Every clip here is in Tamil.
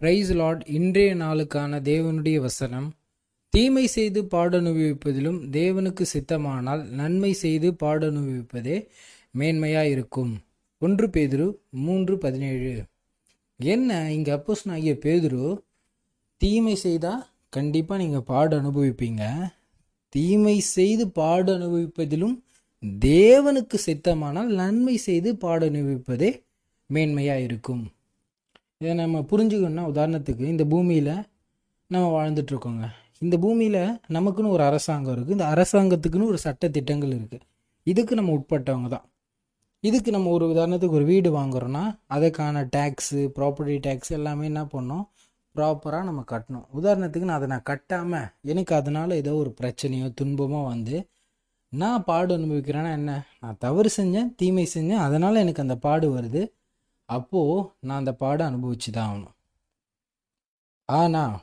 பிரைஸ் லார்ட் இன்றைய நாளுக்கான தேவனுடைய வசனம். தீமை செய்து பாடனுபவிப்பதிலும் தேவனுக்கு சித்தமானால் நன்மை செய்து பாடனுபவிப்பதே மேன்மையாயிருக்கும். ஒன்று பேதுரு மூன்று பதினேழு. என்ன இங்கே அப்போஸ் ஆகிய பேதுரு தீமை செய்தால் கண்டிப்பாக நீங்கள் பாடு அனுபவிப்பீங்க. தீமை செய்து பாடு அனுபவிப்பதிலும் தேவனுக்கு சித்தமானால் நன்மை செய்து பாடு அனுபவிப்பதே மேன்மையாக இருக்கும் இதை நம்ம புரிஞ்சுக்கணும்னா உதாரணத்துக்கு இந்த பூமியில் நம்ம வாழ்ந்துட்டுருக்கோங்க. இந்த பூமியில் நமக்குன்னு ஒரு அரசாங்கம் இருக்குது இந்த அரசாங்கத்துக்குன்னு ஒரு சட்ட திட்டங்கள் இருக்குது இதுக்கு நம்ம உட்பட்டவங்க தான். இதுக்கு நம்ம ஒரு உதாரணத்துக்கு ஒரு வீடு வாங்குறோன்னா அதுக்கான டேக்ஸு ப்ராப்பர்ட்டி டேக்ஸ் எல்லாமே என்ன பண்ணோம்? ப்ராப்பராக நம்ம கட்டணும். உதாரணத்துக்கு நான் அதை நான் கட்டாமல் எனக்கு அதனால் ஏதோ ஒரு பிரச்சனையோ துன்பமோ வந்து நான் பாடு அனுபவிக்கிறேன்னா என்ன? நான் தவறு செஞ்சேன் தீமை செஞ்சேன் அதனால் எனக்கு அந்த பாடு வருது. அப்போது நான் அந்த பாடம் அனுபவிச்சு தான் ஆகணும். ஆனால்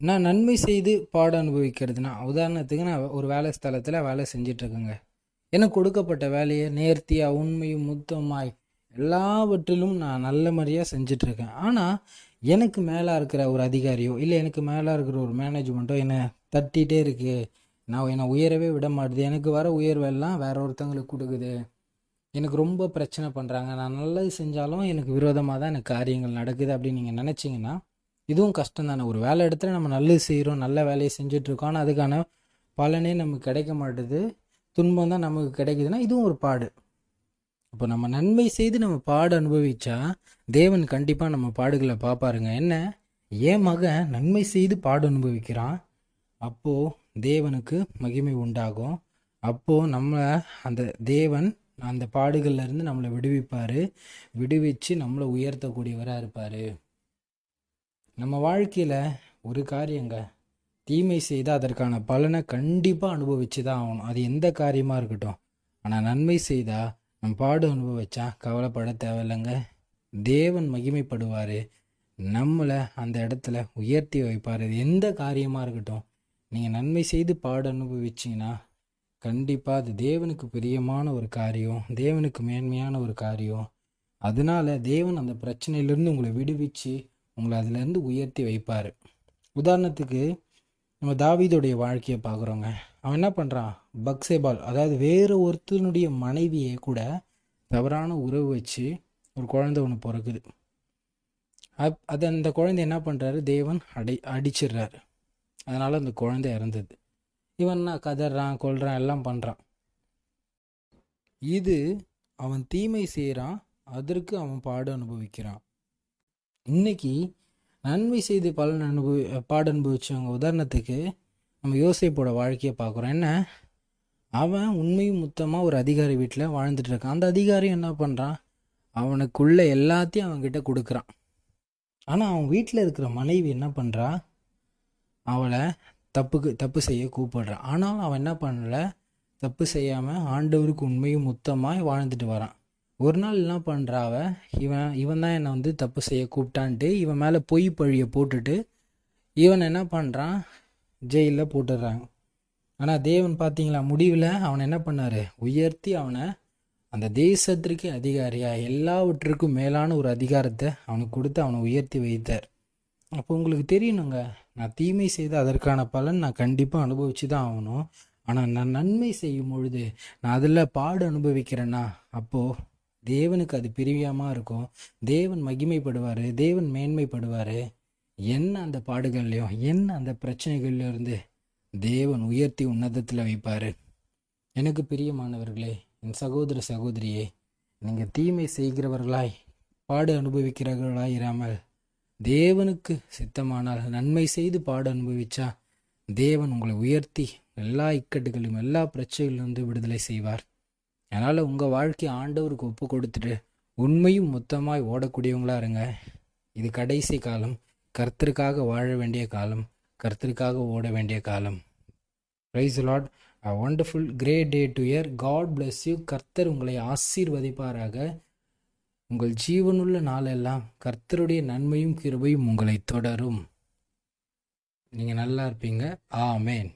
நான் நன்மை செய்து பாடம் அனுபவிக்கிறதுனா உதாரணத்துக்கு நான் ஒரு வேலை ஸ்தலத்தில் வேலை செஞ்சிட்ருக்கேங்க. எனக்கு கொடுக்கப்பட்ட வேலையை நேர்த்தியாக உண்மையும் முத்தமாய் எல்லாவற்றிலும் நான் நல்ல முறையாக செஞ்சிட்ருக்கேன். ஆனால் எனக்கு மேலே இருக்கிற ஒரு அதிகாரியோ இல்லை எனக்கு மேலே இருக்கிற ஒரு மேனேஜ்மெண்ட்டோ என்னை தட்டிகிட்டே இருக்குது நான் என்னை உயரவே விட மாட்டுது. எனக்கு வர உயர்வெல்லாம் வேற ஒருத்தங்களுக்கு கொடுக்குது. எனக்கு ரொம்ப பிரச்சனை பண்ணுறாங்க நான் நல்லது செஞ்சாலும் எனக்கு விரோதமாக தான் எனக்கு காரியங்கள் நடக்குது அப்படின்னு நீங்கள் நினச்சிங்கன்னா இதுவும் கஷ்டம் தானே ஒரு வேலை இடத்துல நம்ம நல்லது செய்கிறோம் நல்ல வேலையை செஞ்சிட்ருக்கோம் ஆனால் அதுக்கான பலனே நமக்கு கிடைக்க மாட்டுது. துன்பம் தான் நமக்கு கிடைக்குதுன்னா இதுவும் ஒரு பாடு. அப்போ நம்ம நன்மை செய்து நம்ம பாடு அனுபவிச்சா தேவன் கண்டிப்பாக நம்ம பாடுகளை பார்ப்பாருங்க. என்ன? ஏன் மகன் நன்மை செய்து பாடு அனுபவிக்கிறான். அப்போது தேவனுக்கு மகிமை உண்டாகும். அப்போது நம்ம அந்த தேவன் அந்த பாடுகள்லேருந்து நம்மளை விடுவிப்பார். விடுவிச்சு நம்மளை உயர்த்தக்கூடியவராக இருப்பார். நம்ம வாழ்க்கையில் ஒரு காரியங்க. தீமை செய்தால் அதற்கான பலனை கண்டிப்பாக அனுபவிச்சு தான் ஆகணும். அது எந்த காரியமாக இருக்கட்டும். ஆனால் நன்மை செய்தால் நம்ம பாடு அனுபவிச்சா கவலைப்பட தேவையில்லைங்க. தேவன் மகிமைப்படுவார். நம்மளை அந்த இடத்துல உயர்த்தி வைப்பார். இது எந்த காரியமாக இருக்கட்டும். நீங்கள் நன்மை செய்து பாடு அனுபவிச்சிங்கன்னா கண்டிப்பாக அது தேவனுக்கு பிரியமான ஒரு காரியம் தேவனுக்கு மேன்மையான ஒரு காரியம். அதனால தேவன் அந்த பிரச்சனையிலேருந்து உங்களை விடுவிச்சு உங்களை அதுலேருந்து உயர்த்தி வைப்பார். உதாரணத்துக்கு நம்ம தாவீதோடைய வாழ்க்கையை பார்க்குறோங்க. அவன் என்ன பண்ணுறான் பக்சேபால் அதாவது வேறு ஒருத்தனுடைய மனைவியை கூட தவறான உறவு வச்சு ஒரு குழந்தை ஒன்று பிறக்குது. அப் அது அந்த குழந்தை என்ன பண்ணுறாரு தேவன் அடை அடிச்சிடுறாரு. அதனால் அந்த குழந்தை இறந்தது. இவன் என்ன கதறான் கொல்றான் எல்லாம் பண்ணுறான் இது அவன் தீமை செய்கிறான் அதற்கு அவன் பாடு அனுபவிக்கிறான். இன்னைக்கு நன்மை செய்து பலன் அனுபவி பாடு அனுபவிச்சவங்க உதாரணத்துக்கு நம்ம யோசிப்போட வாழ்க்கையை பார்க்குறோம். என்ன? அவன் உண்மையும் முத்தமாக ஒரு அதிகாரி வீட்டில் வாழ்ந்துட்டு இருக்கான். அந்த அதிகாரி என்ன பண்ணுறான் அவனுக்குள்ள எல்லாத்தையும் அவன்கிட்ட கொடுக்குறான். ஆனால் அவன் வீட்டில் இருக்கிற மனைவி என்ன பண்ணுறா அவளை தப்புக்கு தப்பு செய்ய கூப்பிடுறான். ஆனாலும் அவன் என்ன பண்ணல? தப்பு செய்யாமல் ஆண்டவருக்கு உண்மையும் மொத்தமாக வாழ்ந்துட்டு வரான். ஒரு நாள் என்ன பண்ணுறா அவ? இவன் இவன் தான் என்னை வந்து தப்பு செய்ய கூப்பிட்டான்ட்டு இவன் மேலே பொய் பழியை போட்டுட்டு இவன் என்ன பண்ணுறான் ஜெயிலில் போட்டுடுறாங்க. ஆனால் தேவன் பார்த்தீங்களா முடிவில் அவனை என்ன பண்ணார்? உயர்த்தி அவனை அந்த தேசத்திற்கு அதிகாரியாக எல்லாவற்றுக்கும் மேலான ஒரு அதிகாரத்தை அவனுக்கு கொடுத்து அவனை உயர்த்தி வைத்தார். அப்போ உங்களுக்கு தெரியணுங்க நான் தீமை செய்து அதற்கான பலன் நான் கண்டிப்பாக அனுபவிச்சு தான் ஆகணும். ஆனால் நான் நன்மை செய்யும் பொழுது நான் அதில் பாடு அனுபவிக்கிறேன்னா அப்போது தேவனுக்கு அது பிரிவியமாக இருக்கும். தேவன் மகிமைப்படுவார் தேவன் மேன்மைப்படுவார். என்ன அந்த பாடுகள்லையும் என்ன அந்த பிரச்சனைகள்லேருந்து தேவன் உயர்த்தி உன்னதத்தில் வைப்பார். எனக்கு பிரியமானவர்களே என் சகோதர சகோதரியே நீங்கள் தீமை செய்கிறவர்களாய் பாடு அனுபவிக்கிறவர்களாய் இராமல் தேவனுக்கு சித்தமானால் நன்மை செய்து பாடு அனுபவிச்சா தேவன் உங்களை உயர்த்தி எல்லா இக்கட்டுகளும் எல்லா பிரச்சனைகளிலிருந்து விடுதலை செய்வார். அதனால் உங்கள் வாழ்க்கை ஆண்டவருக்கு ஒப்பு கொடுத்துட்டு உண்மையும் மொத்தமாய் ஓடக்கூடியவங்களா இருங்க. இது கடைசி காலம். கர்த்தருக்காக வாழ வேண்டிய காலம். கர்த்தருக்காக ஓட வேண்டிய காலம். Rise lord a wonderful great day to year God bless you கர்த்தர் உங்களை ஆசீர்வதிப்பாராக. உங்கள் ஜீவனுள்ள நாளெல்லாம் கர்த்தருடைய நன்மையும் கிருபையும் உங்களை தொடரும். நீங்கள் நல்லா இருப்பீங்க. ஆமேன்.